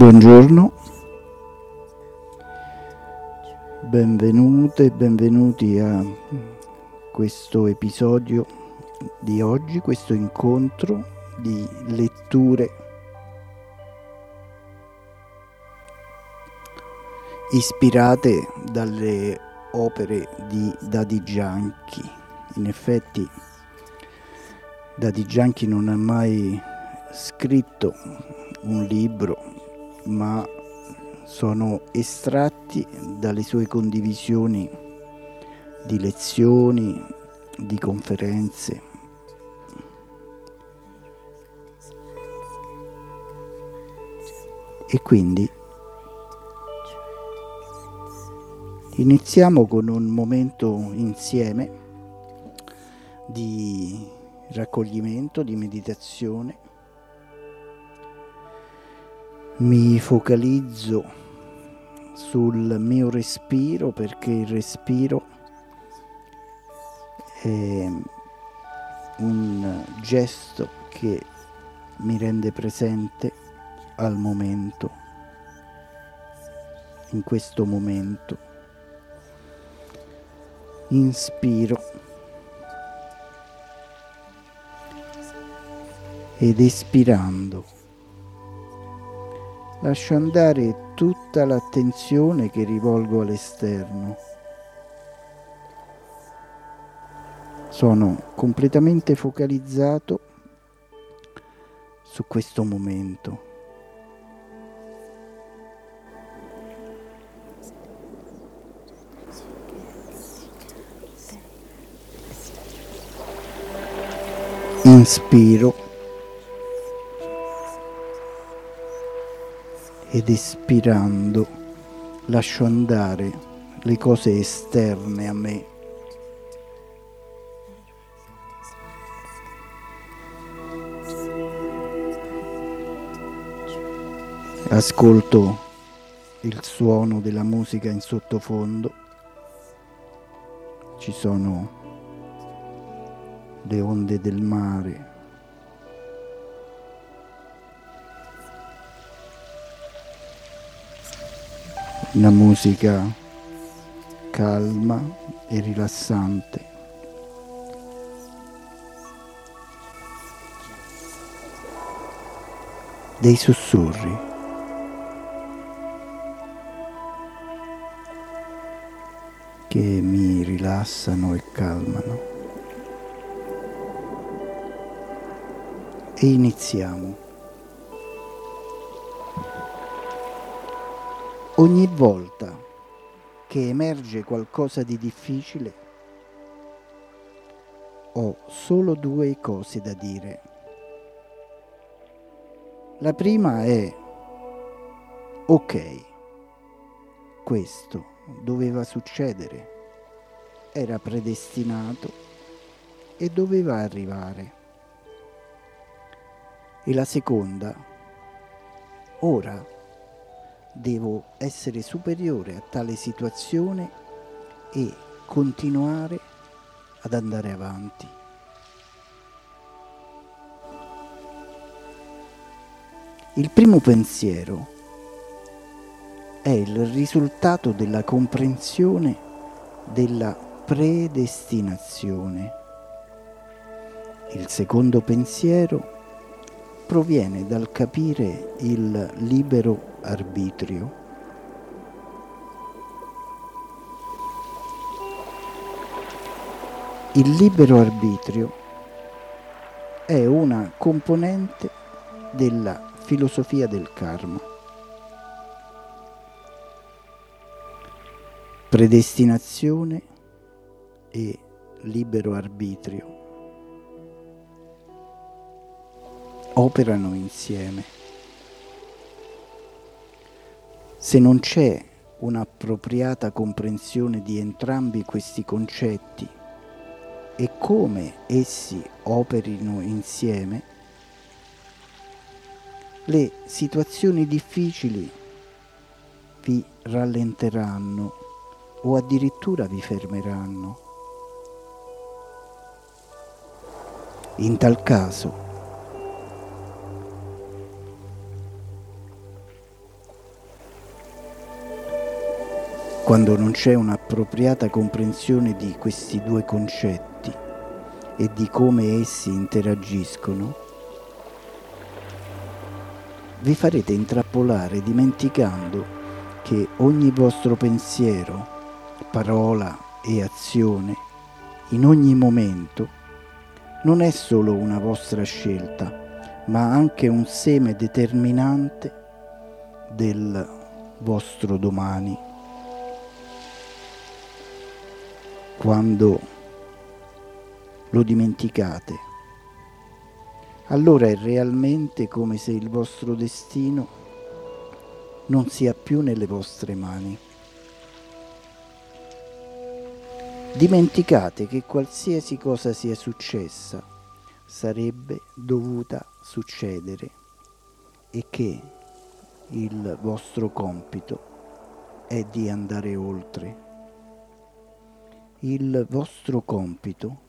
Buongiorno, benvenute e benvenuti a questo episodio di oggi, questo incontro di letture ispirate dalle opere di Dadi Gianchi. In effetti Dadi Gianchi non ha mai scritto un libro ma sono estratti dalle sue condivisioni di lezioni, di conferenze. E quindi iniziamo con un momento insieme di raccoglimento, di meditazione mi focalizzo sul mio respiro perché il respiro è un gesto che mi rende presente al momento, in questo momento. Inspiro ed espirando lascio andare tutta l'attenzione che rivolgo all'esterno. Sono completamente focalizzato su questo momento. Inspiro ed espirando lascio andare le cose esterne a me. Ascolto il suono della musica in sottofondo. Ci sono le onde del mare una musica calma e rilassante. Dei sussurri. che mi rilassano e calmano. E iniziamo. Ogni volta che emerge qualcosa di difficile, ho solo due cose da dire. La prima è, ok, questo doveva succedere, era predestinato e doveva arrivare. E la seconda, ora devo essere superiore a tale situazione e continuare ad andare avanti. Il primo pensiero è il risultato della comprensione della predestinazione. Il secondo pensiero proviene dal capire il libero arbitrio. Il libero arbitrio è una componente della filosofia del karma. Predestinazione e libero arbitrio operano insieme. Se non c'è un'appropriata comprensione di entrambi questi concetti e come essi operino insieme, le situazioni difficili vi rallenteranno o addirittura vi fermeranno. In tal caso quando non c'è un'appropriata comprensione di questi due concetti e di come essi interagiscono, vi farete intrappolare dimenticando che ogni vostro pensiero, parola e azione, in ogni momento, non è solo una vostra scelta, ma anche un seme determinante del vostro domani. Quando lo dimenticate, allora è realmente come se il vostro destino non sia più nelle vostre mani. Dimenticate che qualsiasi cosa sia successa sarebbe dovuta succedere e che il vostro compito è di andare oltre il vostro compito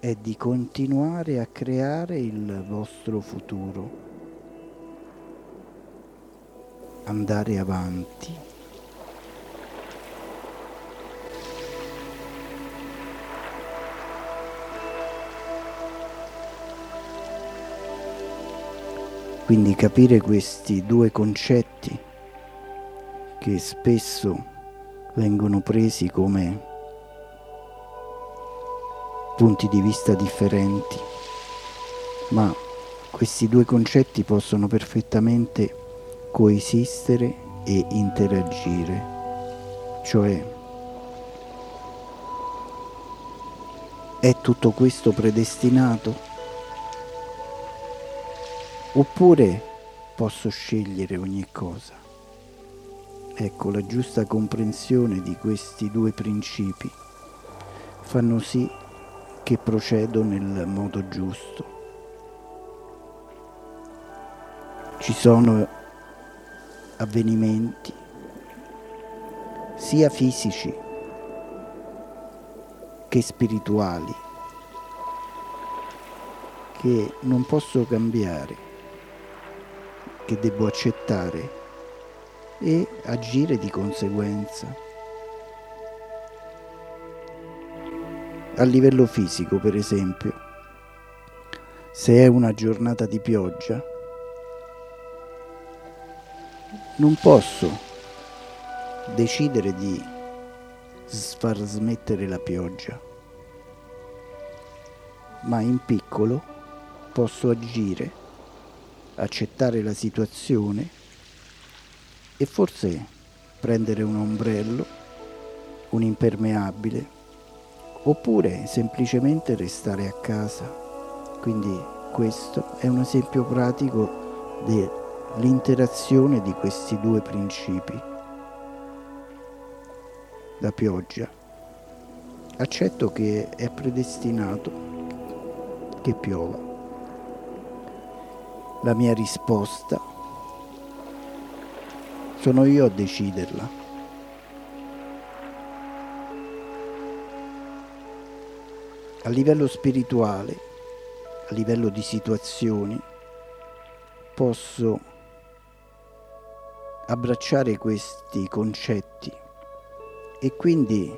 è di continuare a creare il vostro futuro, andare avanti. Quindi capire questi due concetti che spesso vengono presi come punti di vista differenti, ma questi due concetti possono perfettamente coesistere e interagire, cioè è tutto questo predestinato? Oppure posso scegliere ogni cosa? Ecco, la giusta comprensione di questi due principi fanno sì che procedo nel modo giusto. Ci sono avvenimenti sia fisici che spirituali che non posso cambiare, che devo accettare e agire di conseguenza. A livello fisico, per esempio, se è una giornata di pioggia, non posso decidere di far smettere la pioggia, ma in piccolo posso agire, accettare la situazione e forse prendere un ombrello, un impermeabile oppure semplicemente restare a casa. Quindi questo è un esempio pratico dell'interazione di questi due principi. La pioggia. Accetto che è predestinato che piova. La mia risposta sono io a deciderla. A livello spirituale, a livello di situazioni, posso abbracciare questi concetti e quindi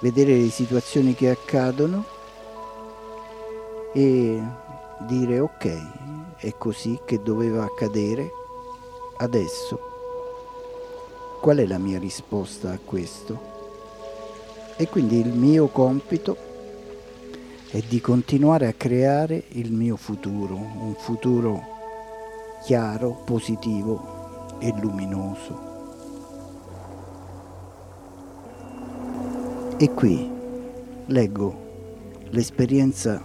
vedere le situazioni che accadono e dire ok, è così che doveva accadere adesso. Qual è la mia risposta a questo? E quindi il mio compito è di continuare a creare il mio futuro, un futuro chiaro, positivo e luminoso. E qui leggo l'esperienza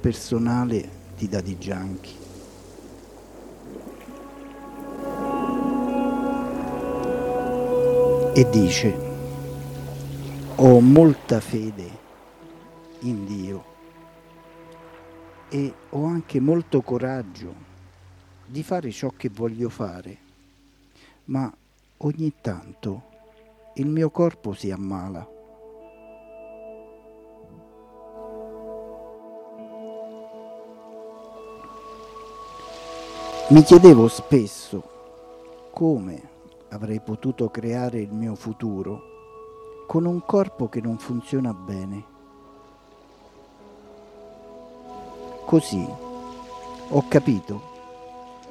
personale di Daddy Gianchi. E dice ho molta fede in Dio e ho anche molto coraggio di fare ciò che voglio fare, ma ogni tanto il mio corpo si ammala. Mi chiedevo spesso come avrei potuto creare il mio futuro con un corpo che non funziona bene. Così ho capito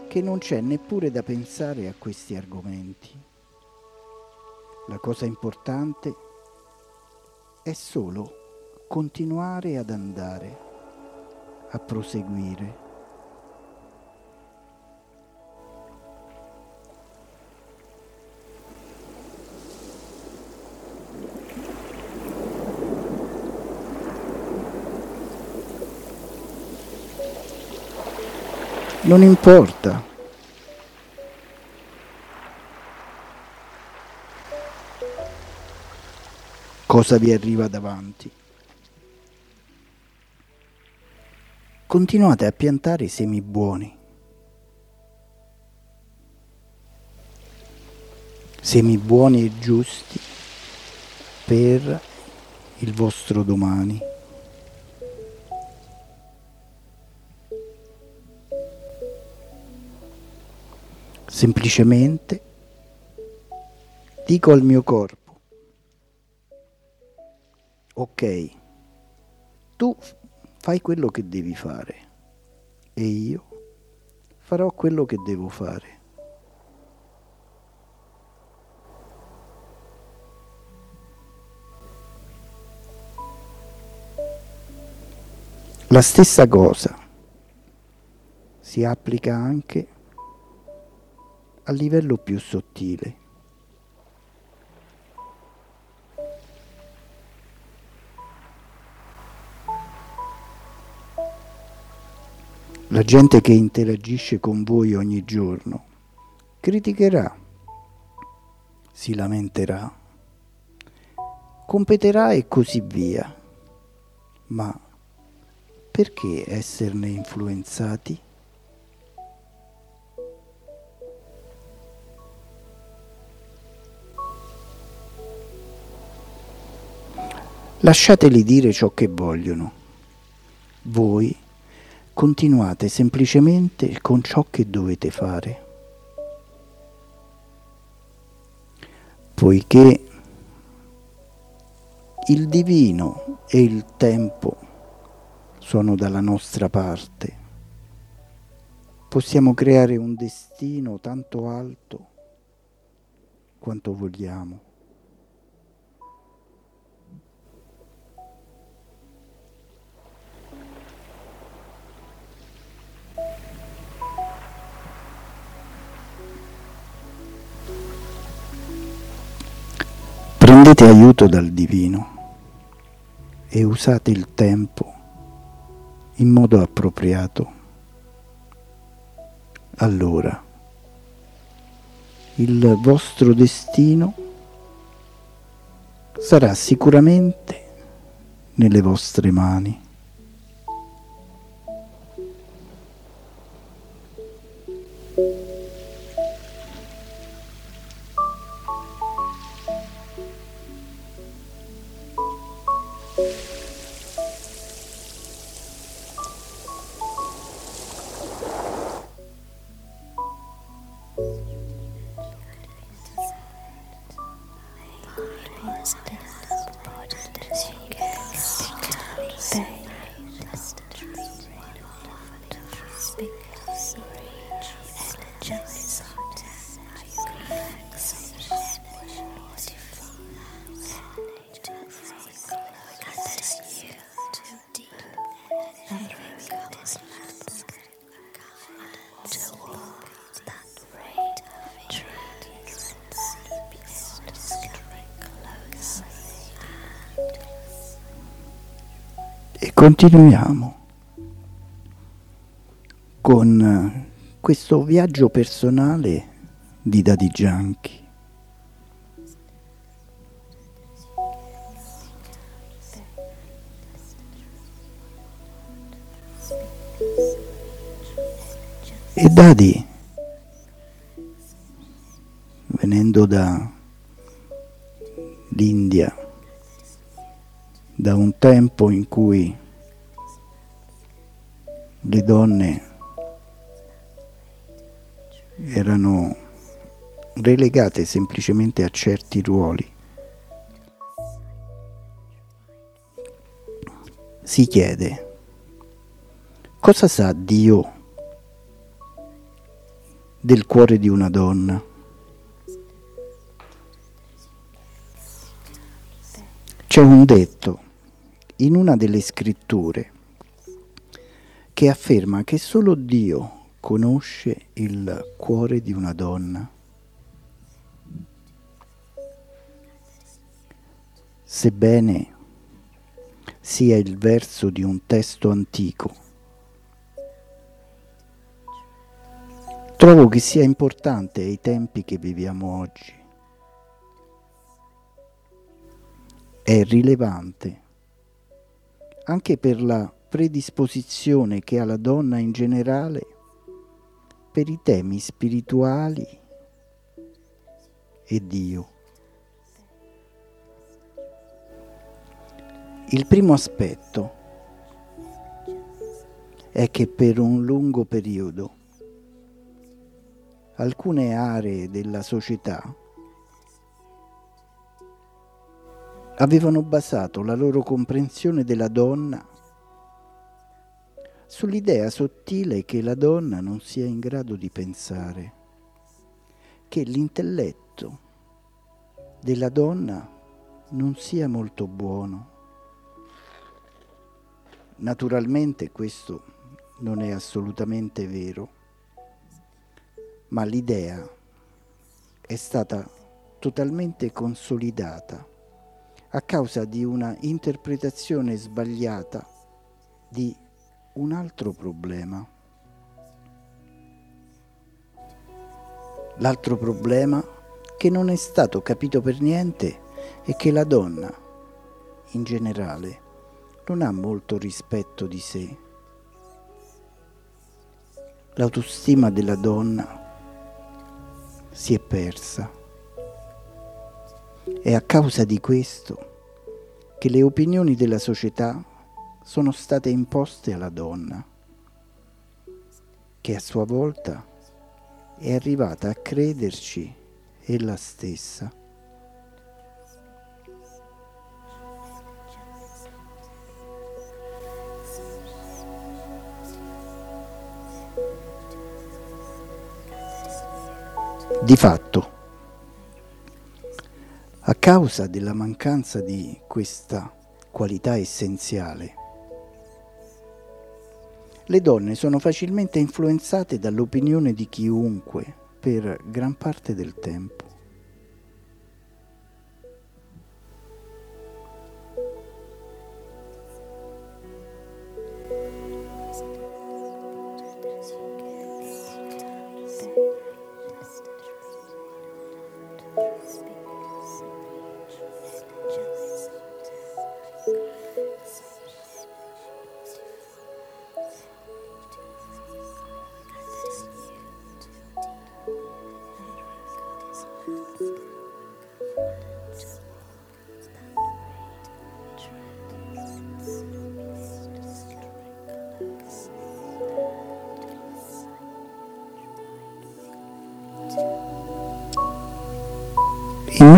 che non c'è neppure da pensare a questi argomenti. La cosa importante è solo continuare ad andare, a proseguire. Non importa. Cosa vi arriva davanti. Continuate a piantare semi buoni. Semi buoni e giusti per il vostro domani. Semplicemente dico al mio corpo, ok, tu fai quello che devi fare e io farò quello che devo fare. La stessa cosa si applica anche a livello più sottile. La gente che interagisce con voi ogni giorno criticherà, si lamenterà, competerà e così via. Ma perché esserne influenzati? Lasciateli dire ciò che vogliono. Voi continuate semplicemente con ciò che dovete fare. Poiché il divino e il tempo sono dalla nostra parte, possiamo creare un destino tanto alto quanto vogliamo. Aiuto dal divino e usate il tempo in modo appropriato. Allora il vostro destino sarà sicuramente nelle vostre mani. Continuiamo con eh, questo viaggio personale di Daddy Gianchi. E Daddy, venendo dall'India, da un tempo in cui le donne erano relegate semplicemente a certi ruoli. Si chiede, cosa sa Dio del cuore di una donna? C'è un detto in una delle scritture che afferma che solo Dio conosce il cuore di una donna. Sebbene sia il verso di un testo antico, trovo che sia importante ai tempi che viviamo oggi. È rilevante anche per la predisposizione che ha la donna in generale per i temi spirituali e Dio. Il primo aspetto è che per un lungo periodo alcune aree della società avevano basato la loro comprensione della donna sull'idea sottile che la donna non sia in grado di pensare, che l'intelletto della donna non sia molto buono. Naturalmente questo non è assolutamente vero, ma l'idea è stata totalmente consolidata a causa di una interpretazione sbagliata di un altro problema. L'altro problema che non è stato capito per niente è che la donna, in generale, non ha molto rispetto di sé. L'autostima della donna si è persa. È a causa di questo che le opinioni della società sono state imposte alla donna, che a sua volta è arrivata a crederci ella stessa. Di fatto, a causa della mancanza di questa qualità essenziale, le donne sono facilmente influenzate dall'opinione di chiunque per gran parte del tempo.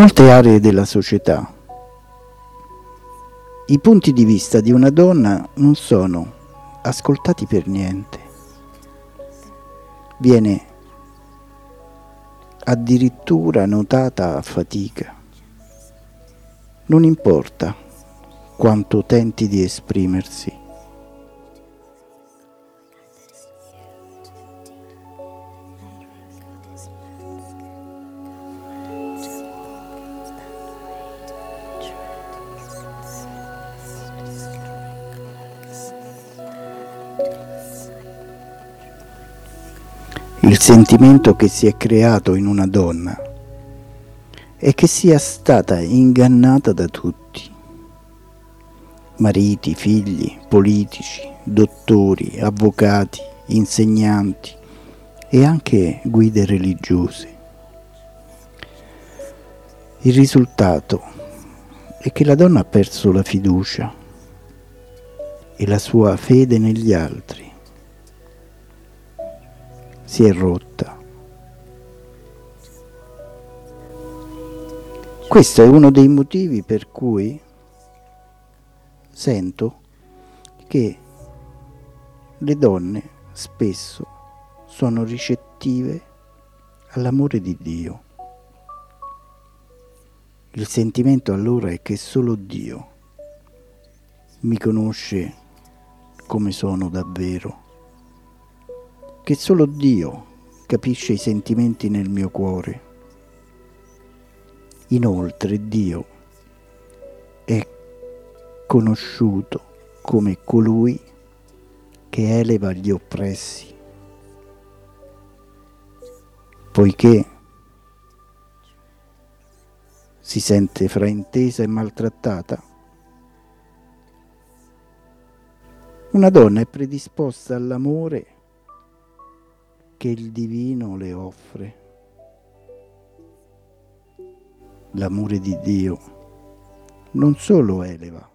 Molte aree della società i punti di vista di una donna non sono ascoltati per niente. Viene addirittura notata a fatica. Non importa quanto tenti di esprimersi. Sentimento che si è creato in una donna è che sia stata ingannata da tutti, mariti, figli, politici, dottori, avvocati, insegnanti e anche guide religiose. Il risultato è che la donna ha perso la fiducia e la sua fede negli altri si è rotta. questo è uno dei motivi per cui sento che le donne spesso sono ricettive all'amore di Dio. Il sentimento allora è che solo Dio mi conosce come sono davvero, che solo Dio capisce i sentimenti nel mio cuore. Inoltre Dio è conosciuto come colui che eleva gli oppressi, poiché si sente fraintesa e maltrattata. Una donna è predisposta all'amore che il divino le offre. L'amore di Dio non solo eleva,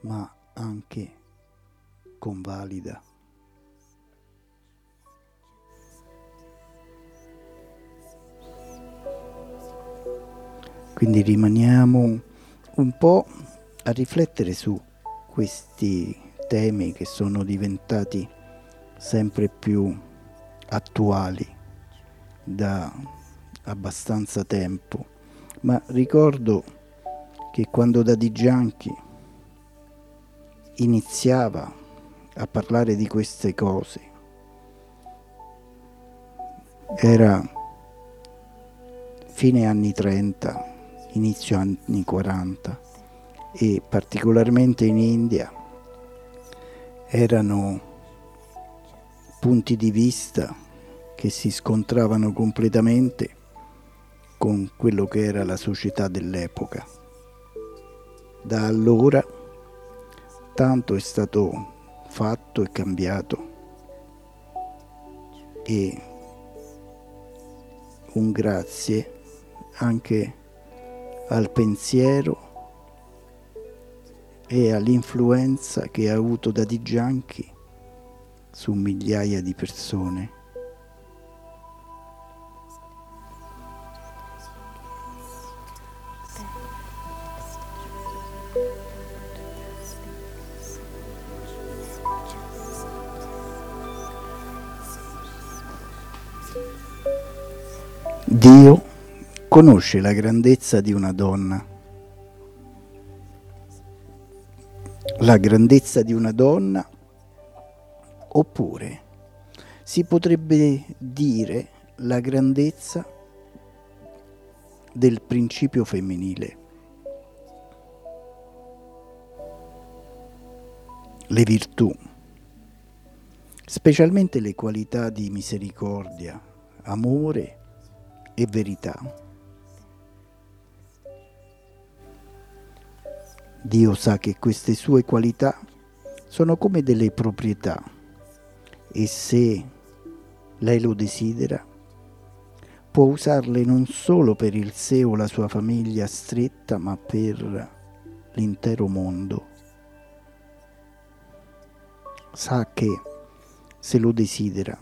ma anche convalida. Quindi rimaniamo un po' a riflettere su questi temi che sono diventati sempre più attuali da abbastanza tempo, ma ricordo che quando da Gianchi iniziava a parlare di queste cose era fine anni 30 inizio anni 40 e particolarmente in India erano punti di vista che si scontravano completamente con quello che era la società dell'epoca. Da allora tanto è stato fatto e cambiato e un grazie anche al pensiero e all'influenza che ha avuto da Digianchi su migliaia di persone. Dio conosce la grandezza di una donna. La grandezza di una donna oppure si potrebbe dire la grandezza del principio femminile. Le virtù, specialmente le qualità di misericordia, amore e verità. Dio sa che queste sue qualità sono come delle proprietà e se lei lo desidera, può usarle non solo per il sé o la sua famiglia stretta, ma per l'intero mondo. Sa che se lo desidera,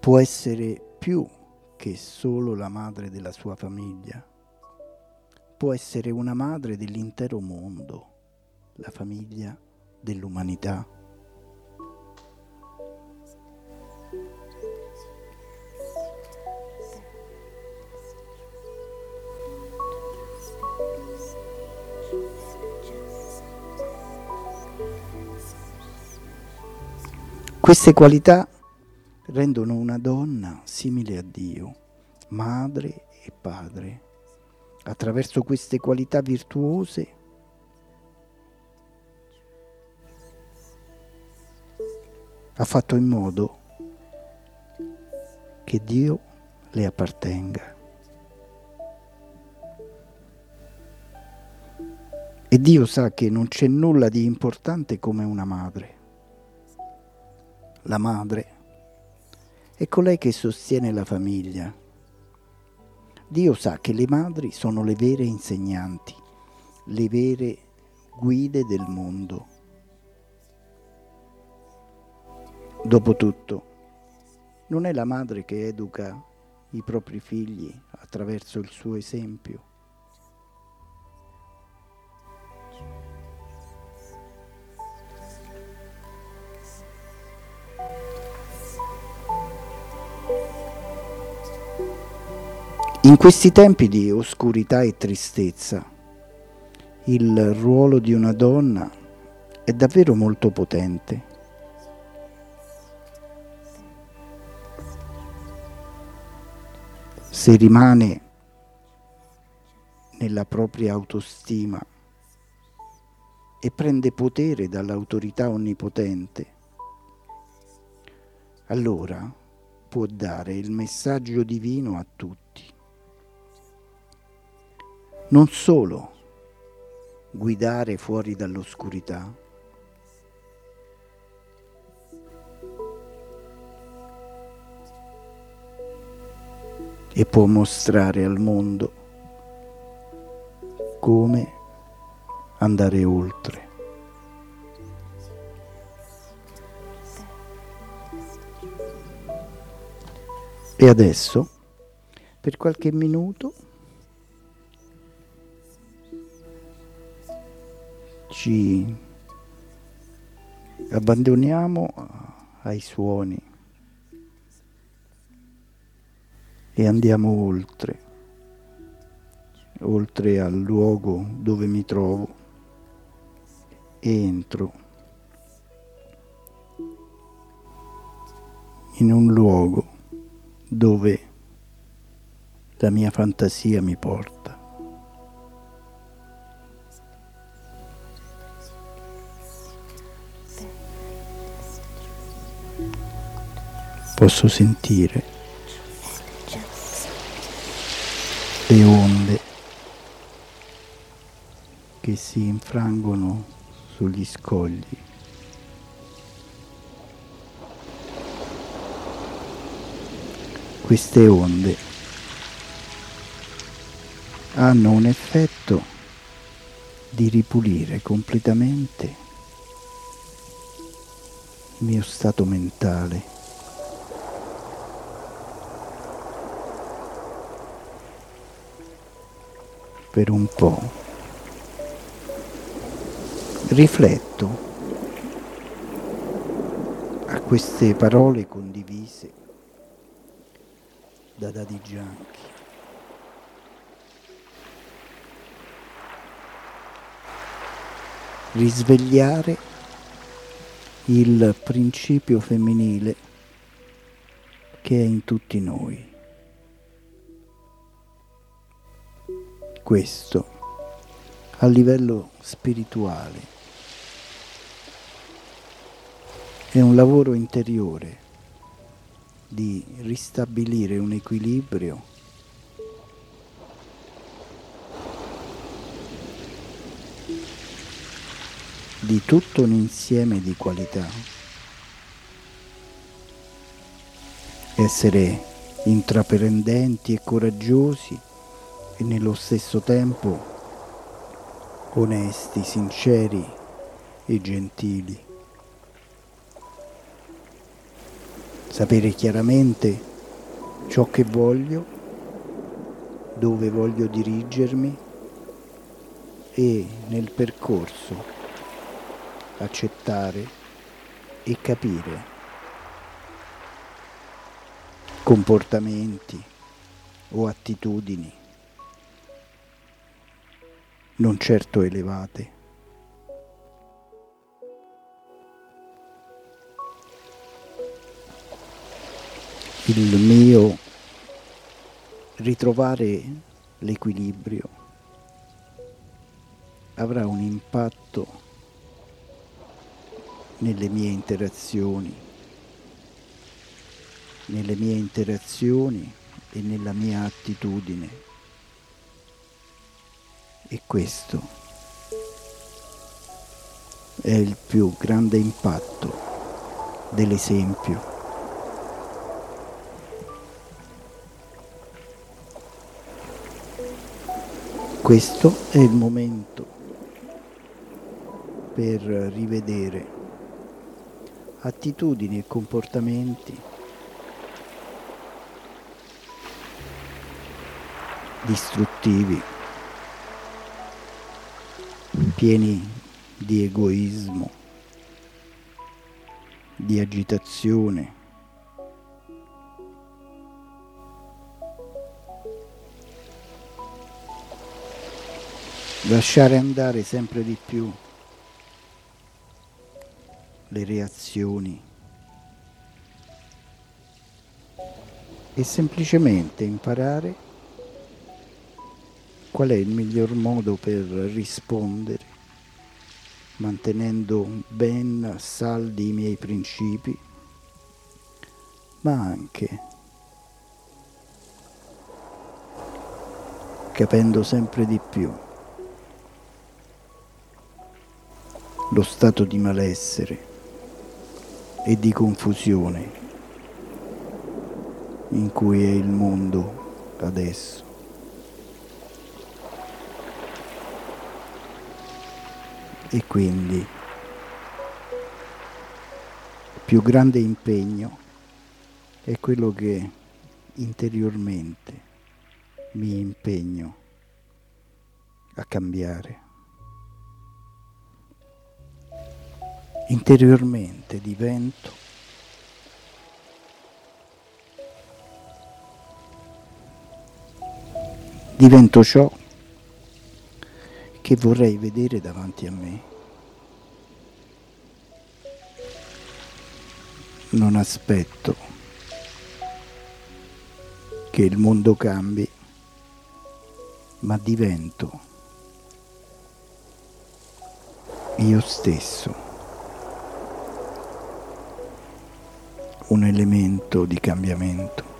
può essere più che solo la madre della sua famiglia può essere una madre dell'intero mondo, la famiglia dell'umanità. Queste qualità rendono una donna simile a Dio, madre e padre attraverso queste qualità virtuose ha fatto in modo che Dio le appartenga. E Dio sa che non c'è nulla di importante come una madre. La madre è colei che sostiene la famiglia Dio sa che le madri sono le vere insegnanti, le vere guide del mondo. Dopotutto, non è la madre che educa i propri figli attraverso il suo esempio. In questi tempi di oscurità e tristezza, il ruolo di una donna è davvero molto potente. se rimane nella propria autostima e prende potere dall'autorità onnipotente, allora può dare il messaggio divino a tutti. Non solo guidare fuori dall'oscurità, e può mostrare al mondo come andare oltre. E adesso, per qualche minuto, ci abbandoniamo ai suoni e andiamo oltre, oltre al luogo dove mi trovo entro in un luogo dove la mia fantasia mi porta. Posso sentire le onde che si infrangono sugli scogli. Queste onde hanno un effetto di ripulire completamente il mio stato mentale per un po'. Rifletto a queste parole condivise da Daddy Gianchi. Risvegliare il principio femminile che è in tutti noi. Questo a livello spirituale. È un lavoro interiore di ristabilire un equilibrio di tutto un insieme di qualità. Essere intraprendenti e coraggiosi e nello stesso tempo onesti, sinceri e gentili. Sapere chiaramente ciò che voglio, dove voglio dirigermi e nel percorso accettare e capire comportamenti o attitudini non certo elevate. Il mio ritrovare l'equilibrio avrà un impatto nelle mie interazioni, nelle mie interazioni e nella mia attitudine e questo è il più grande impatto dell'esempio. Questo è il momento per rivedere attitudini e comportamenti distruttivi, pieni di egoismo, di agitazione. Lasciare andare sempre di più le reazioni e semplicemente imparare qual è il miglior modo per rispondere mantenendo ben saldi i miei principi, ma anche capendo sempre di più lo stato di malessere e di confusione in cui è il mondo adesso. E quindi il più grande impegno è quello che interiormente mi impegno a cambiare. Interiormente divento divento ciò che vorrei vedere davanti a me. Non aspetto che il mondo cambi, ma divento io stesso un elemento di cambiamento.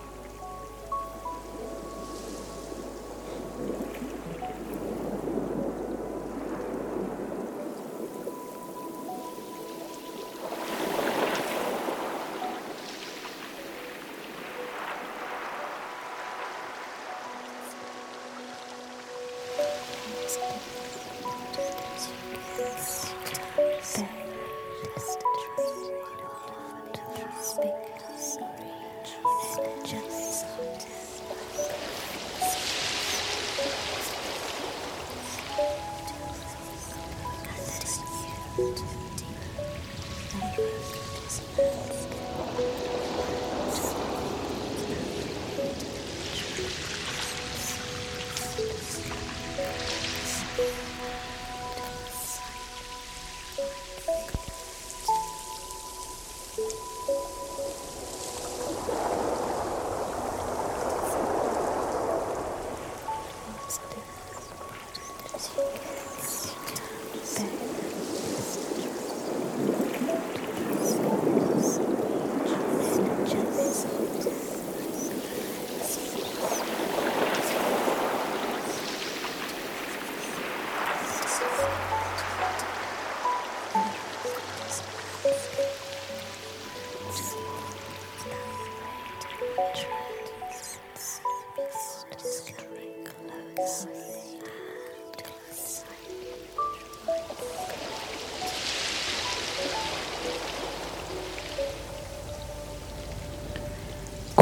There.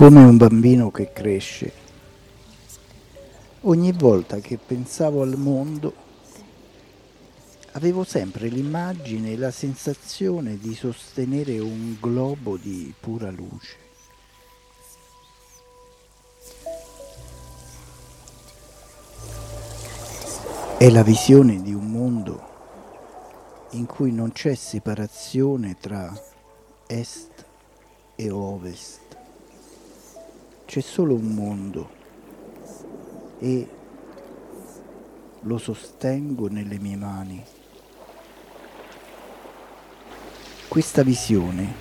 Come un bambino che cresce. Ogni volta che pensavo al mondo avevo sempre l'immagine e la sensazione di sostenere un globo di pura luce. È la visione di un mondo in cui non c'è separazione tra est e ovest c'è solo un mondo e lo sostengo nelle mie mani. Questa visione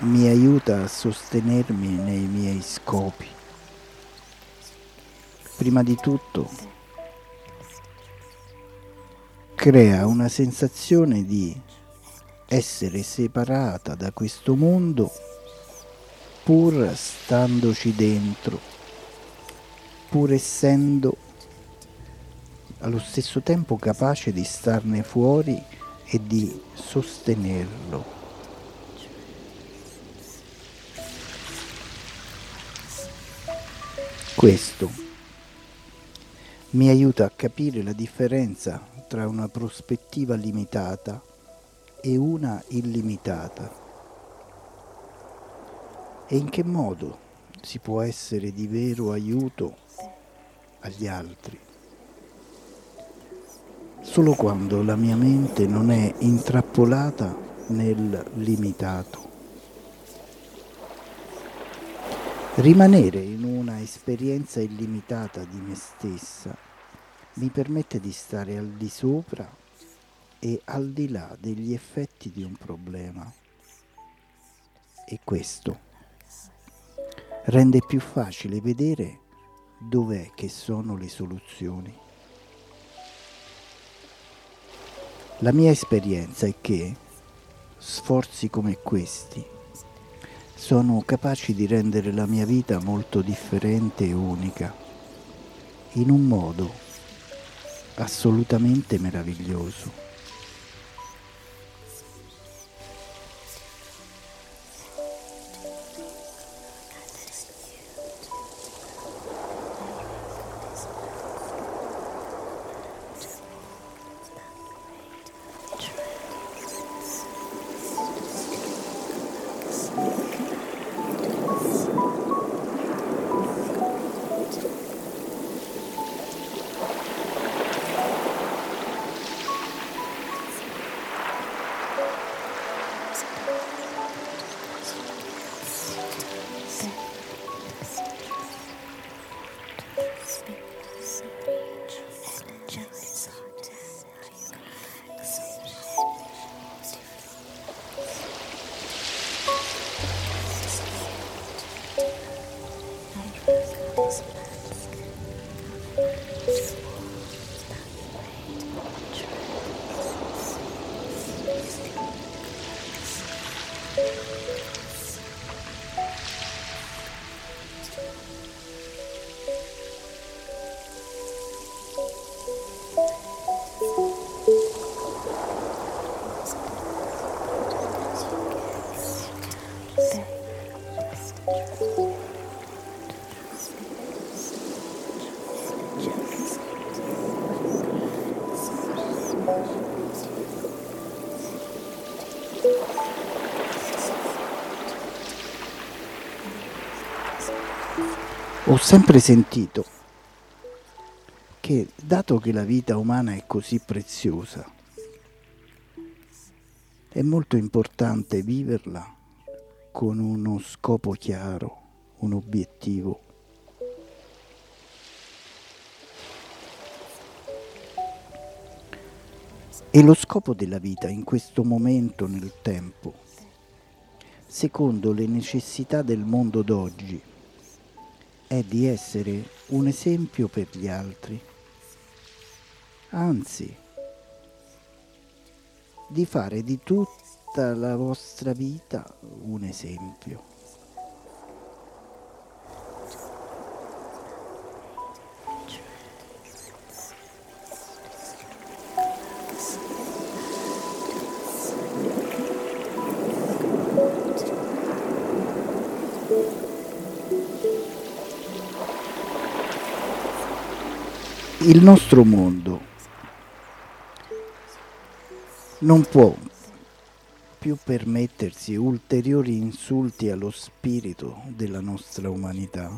mi aiuta a sostenermi nei miei scopi. Prima di tutto crea una sensazione di essere separata da questo mondo pur standoci dentro, pur essendo allo stesso tempo capace di starne fuori e di sostenerlo. Questo mi aiuta a capire la differenza tra una prospettiva limitata e una illimitata e in che modo si può essere di vero aiuto agli altri. Solo quando la mia mente non è intrappolata nel limitato. Rimanere in una esperienza illimitata di me stessa mi permette di stare al di sopra e al di là degli effetti di un problema. E questo rende più facile vedere dov'è che sono le soluzioni. La mia esperienza è che sforzi come questi sono capaci di rendere la mia vita molto differente e unica, in un modo assolutamente meraviglioso. Ho sempre sentito che, dato che la vita umana è così preziosa, è molto importante viverla con uno scopo chiaro, un obiettivo. E lo scopo della vita in questo momento nel tempo, secondo le necessità del mondo d'oggi, è di essere un esempio per gli altri, anzi di fare di tutta la vostra vita un esempio. Il nostro mondo non può più permettersi ulteriori insulti allo spirito della nostra umanità.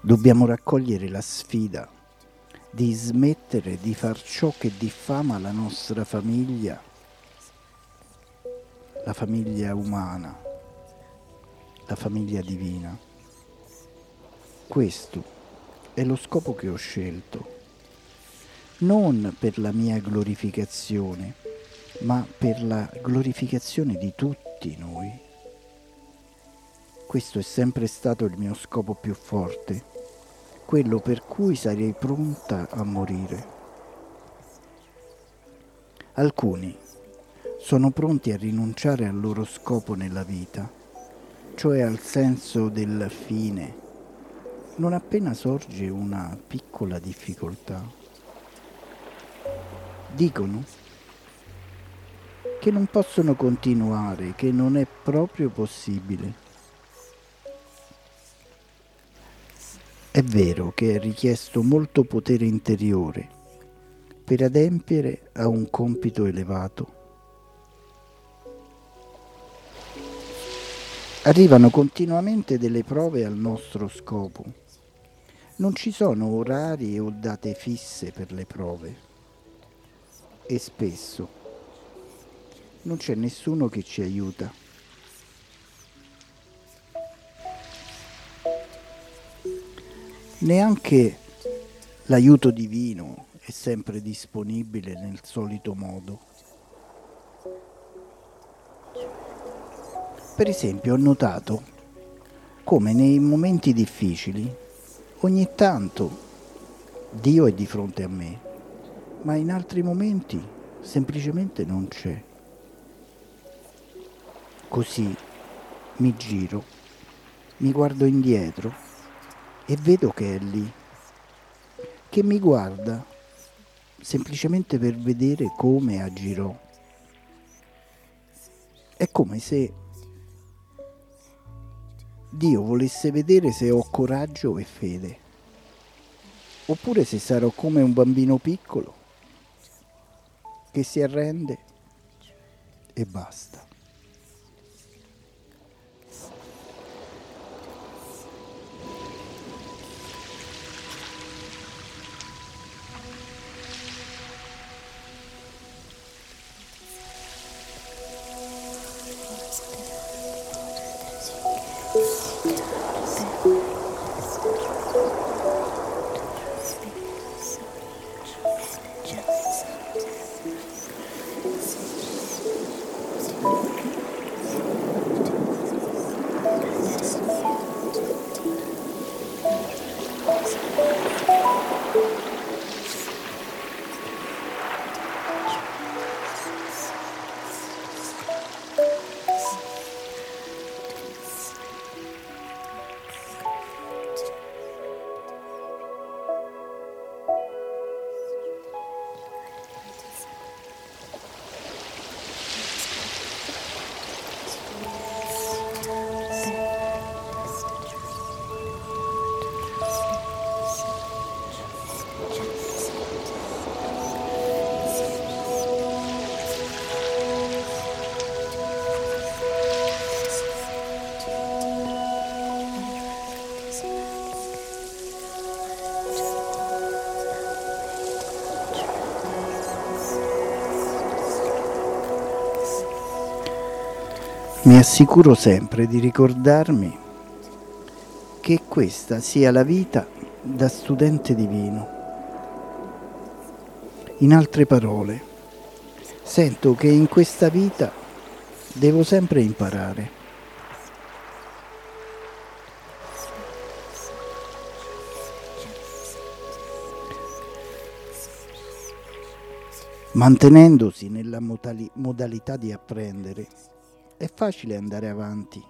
Dobbiamo raccogliere la sfida di smettere di far ciò che diffama la nostra famiglia, la famiglia umana, la famiglia divina. Questo è lo scopo che ho scelto, non per la mia glorificazione, ma per la glorificazione di tutti noi. Questo è sempre stato il mio scopo più forte, quello per cui sarei pronta a morire. Alcuni sono pronti a rinunciare al loro scopo nella vita, cioè al senso del fine non appena sorge una piccola difficoltà, dicono che non possono continuare, che non è proprio possibile. È vero che è richiesto molto potere interiore per adempiere a un compito elevato. Arrivano continuamente delle prove al nostro scopo. Non ci sono orari o date fisse per le prove e spesso non c'è nessuno che ci aiuta. Neanche l'aiuto divino è sempre disponibile nel solito modo. Per esempio ho notato come nei momenti difficili ogni tanto Dio è di fronte a me, ma in altri momenti semplicemente non c'è. Così mi giro, mi guardo indietro e vedo che è lì, che mi guarda semplicemente per vedere come agirò. È come se Dio volesse vedere se ho coraggio e fede, oppure se sarò come un bambino piccolo che si arrende e basta. Mi assicuro sempre di ricordarmi che questa sia la vita da studente divino. In altre parole, sento che in questa vita devo sempre imparare. Mantenendosi nella modalità di apprendere è facile andare avanti.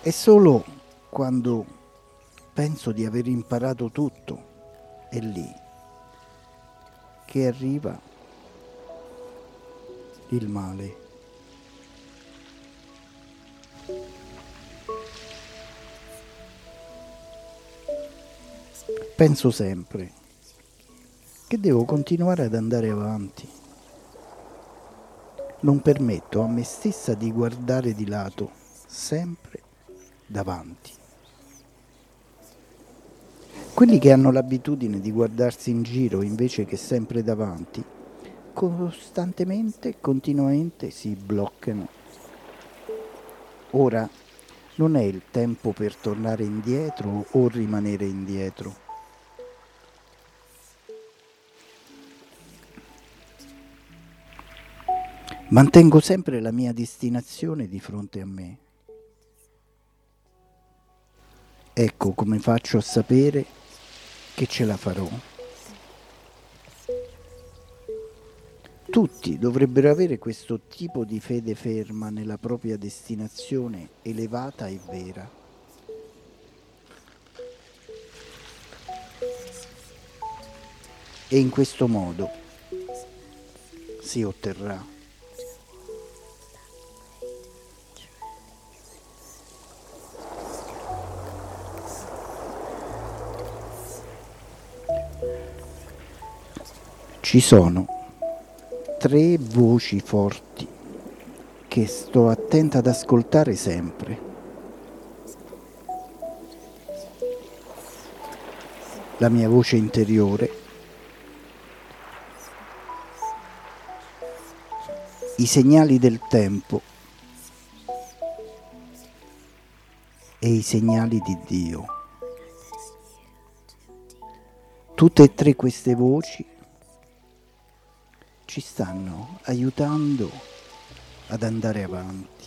È solo quando penso di aver imparato tutto, è lì che arriva il male. Penso sempre che devo continuare ad andare avanti. Non permetto a me stessa di guardare di lato, sempre davanti. Quelli che hanno l'abitudine di guardarsi in giro invece che sempre davanti, costantemente, continuamente si bloccano. Ora non è il tempo per tornare indietro o rimanere indietro Mantengo sempre la mia destinazione di fronte a me. Ecco come faccio a sapere che ce la farò. Tutti dovrebbero avere questo tipo di fede ferma nella propria destinazione elevata e vera. E in questo modo si otterrà Ci sono tre voci forti che sto attenta ad ascoltare sempre. La mia voce interiore, i segnali del tempo e i segnali di Dio. Tutte e tre queste voci ci stanno aiutando ad andare avanti.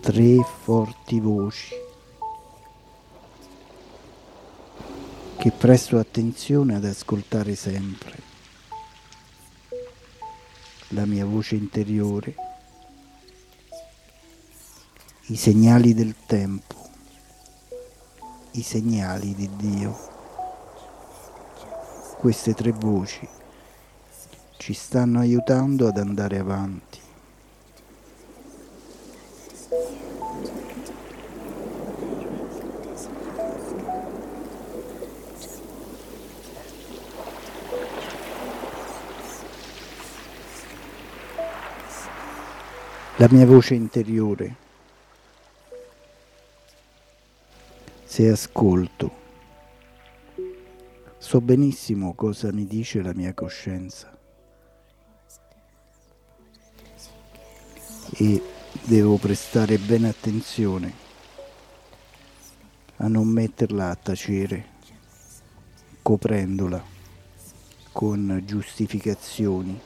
Tre forti voci che presto attenzione ad ascoltare sempre. La mia voce interiore, i segnali del tempo, i segnali di Dio. Queste tre voci ci stanno aiutando ad andare avanti. La mia voce interiore, se ascolto, so benissimo cosa mi dice la mia coscienza. e devo prestare bene attenzione a non metterla a tacere coprendola con giustificazioni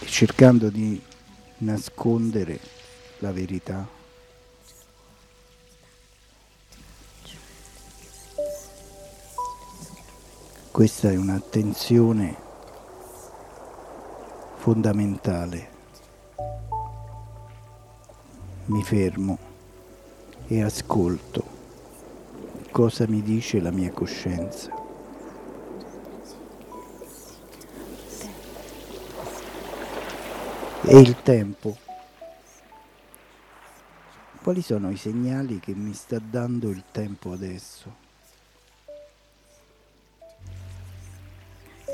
e cercando di nascondere la verità. Questa è un'attenzione fondamentale. Mi fermo e ascolto cosa mi dice la mia coscienza. E il tempo. Quali sono i segnali che mi sta dando il tempo adesso?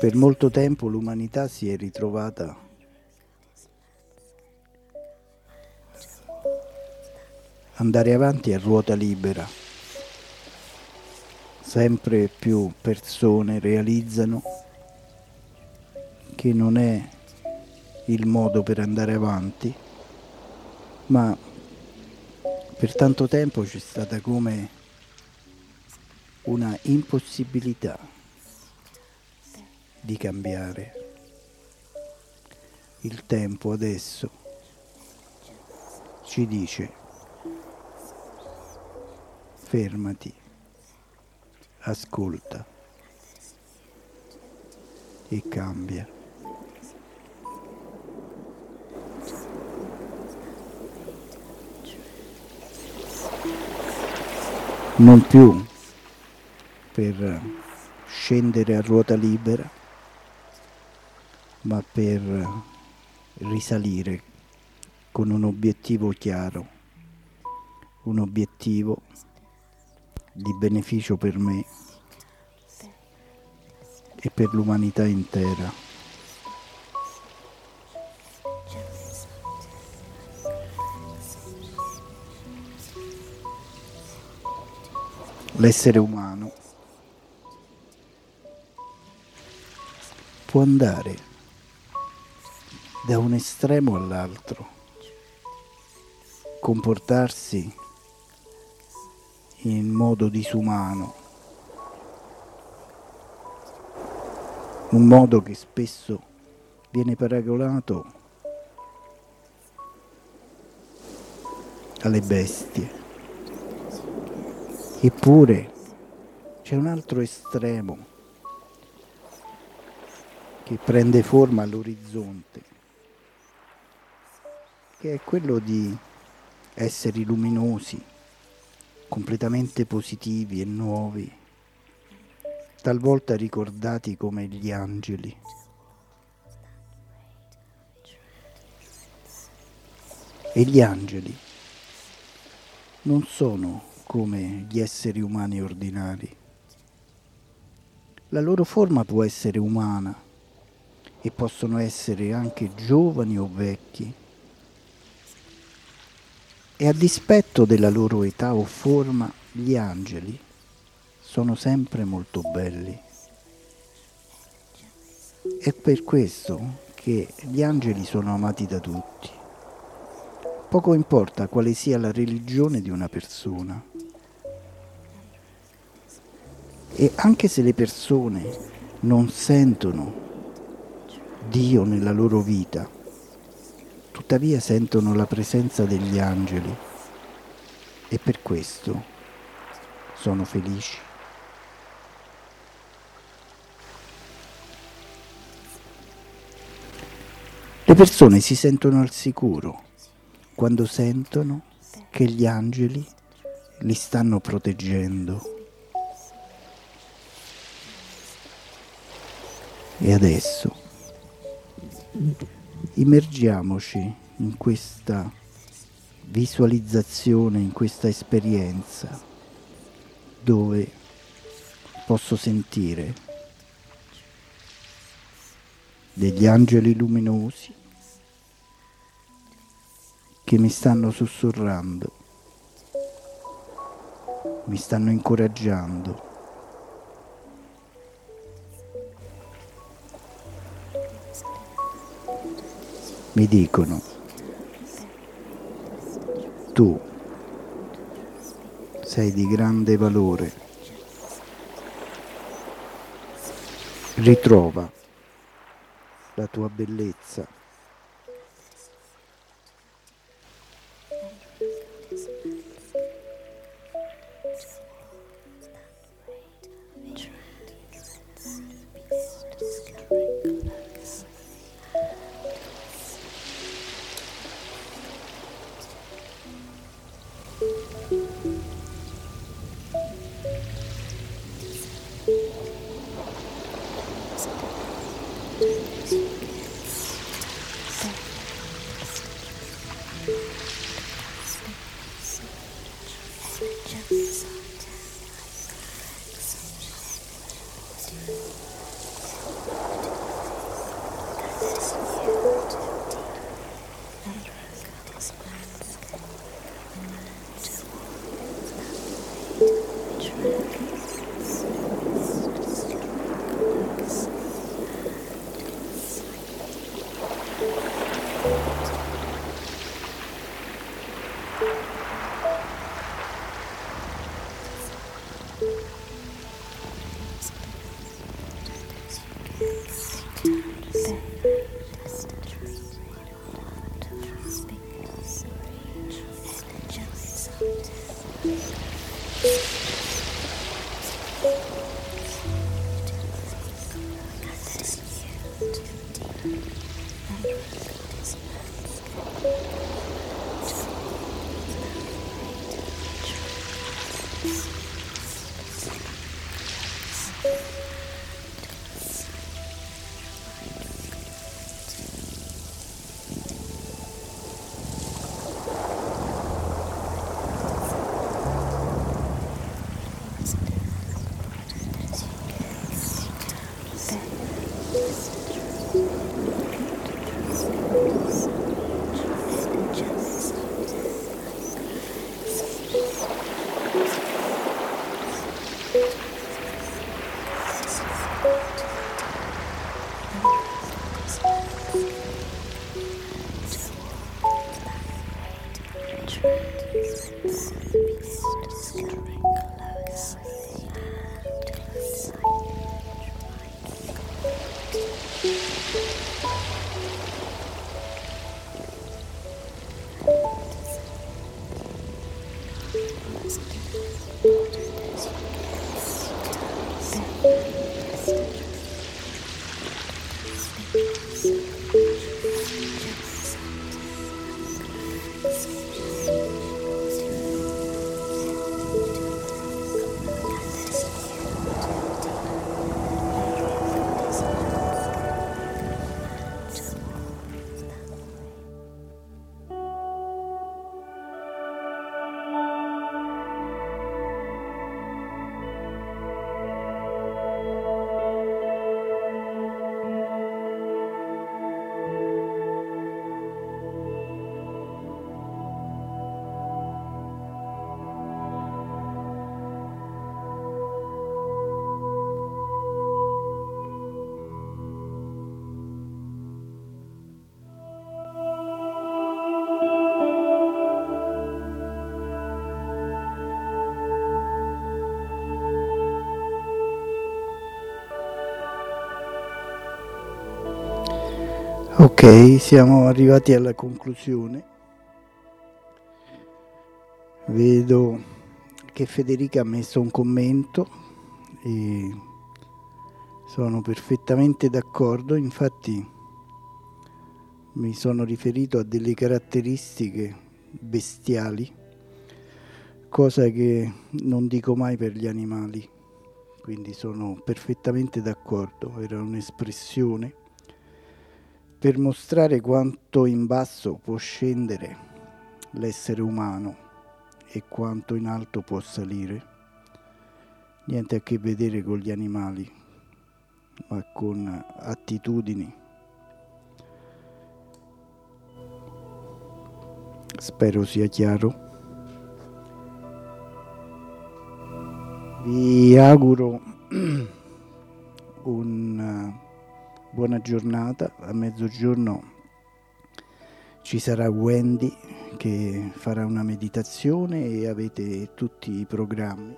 Per molto tempo l'umanità si è ritrovata andare avanti a ruota libera. Sempre più persone realizzano che non è il modo per andare avanti, ma per tanto tempo c'è stata come una impossibilità di cambiare. Il tempo adesso ci dice fermati, ascolta e cambia. Non più per scendere a ruota libera, ma per risalire con un obiettivo chiaro, un obiettivo di beneficio per me e per l'umanità intera. L'essere umano può andare da un estremo all'altro, comportarsi in modo disumano, un modo che spesso viene paragonato alle bestie. Eppure c'è un altro estremo che prende forma all'orizzonte che è quello di esseri luminosi, completamente positivi e nuovi, talvolta ricordati come gli angeli. E gli angeli non sono come gli esseri umani ordinari. La loro forma può essere umana e possono essere anche giovani o vecchi. E a dispetto della loro età o forma, gli angeli sono sempre molto belli. È per questo che gli angeli sono amati da tutti. Poco importa quale sia la religione di una persona. E anche se le persone non sentono Dio nella loro vita, tuttavia sentono la presenza degli angeli e per questo sono felici. Le persone si sentono al sicuro quando sentono che gli angeli li stanno proteggendo. E adesso immergiamoci in questa visualizzazione, in questa esperienza dove posso sentire degli angeli luminosi che mi stanno sussurrando, mi stanno incoraggiando mi dicono, tu sei di grande valore, ritrova la tua bellezza. Siamo arrivati alla conclusione. Vedo che Federica ha messo un commento e sono perfettamente d'accordo, infatti mi sono riferito a delle caratteristiche bestiali, cosa che non dico mai per gli animali, quindi sono perfettamente d'accordo, era un'espressione per mostrare quanto in basso può scendere l'essere umano e quanto in alto può salire. Niente a che vedere con gli animali, ma con attitudini. Spero sia chiaro. Vi auguro un buona giornata, a mezzogiorno ci sarà Wendy che farà una meditazione e avete tutti i programmi.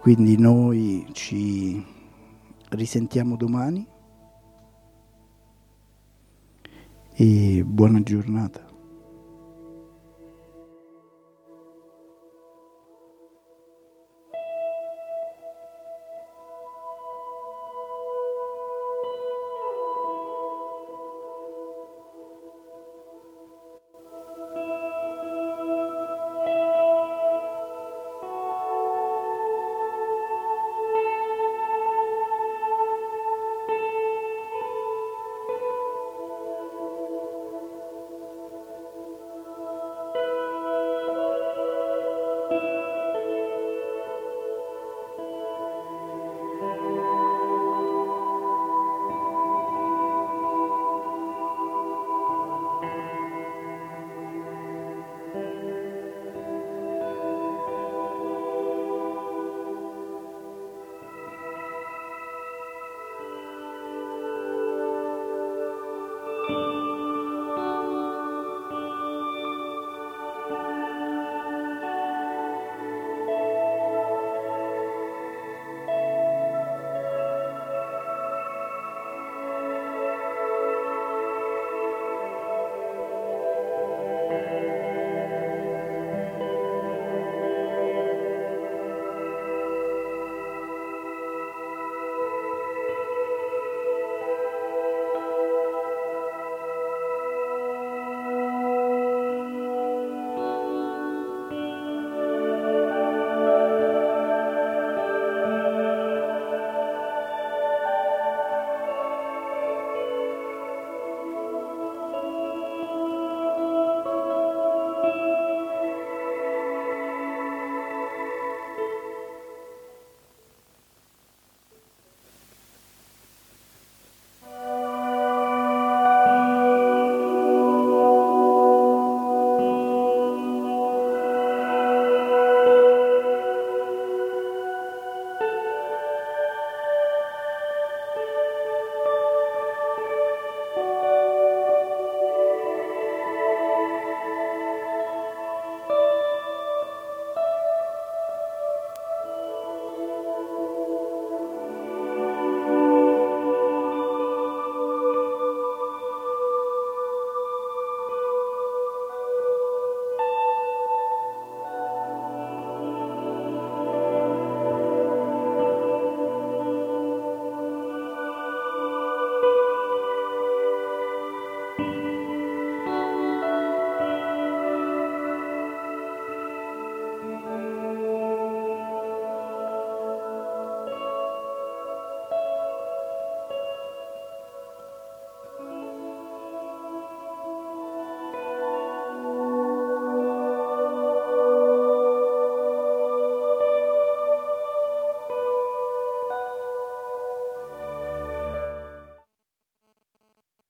Quindi noi ci risentiamo domani e buona giornata.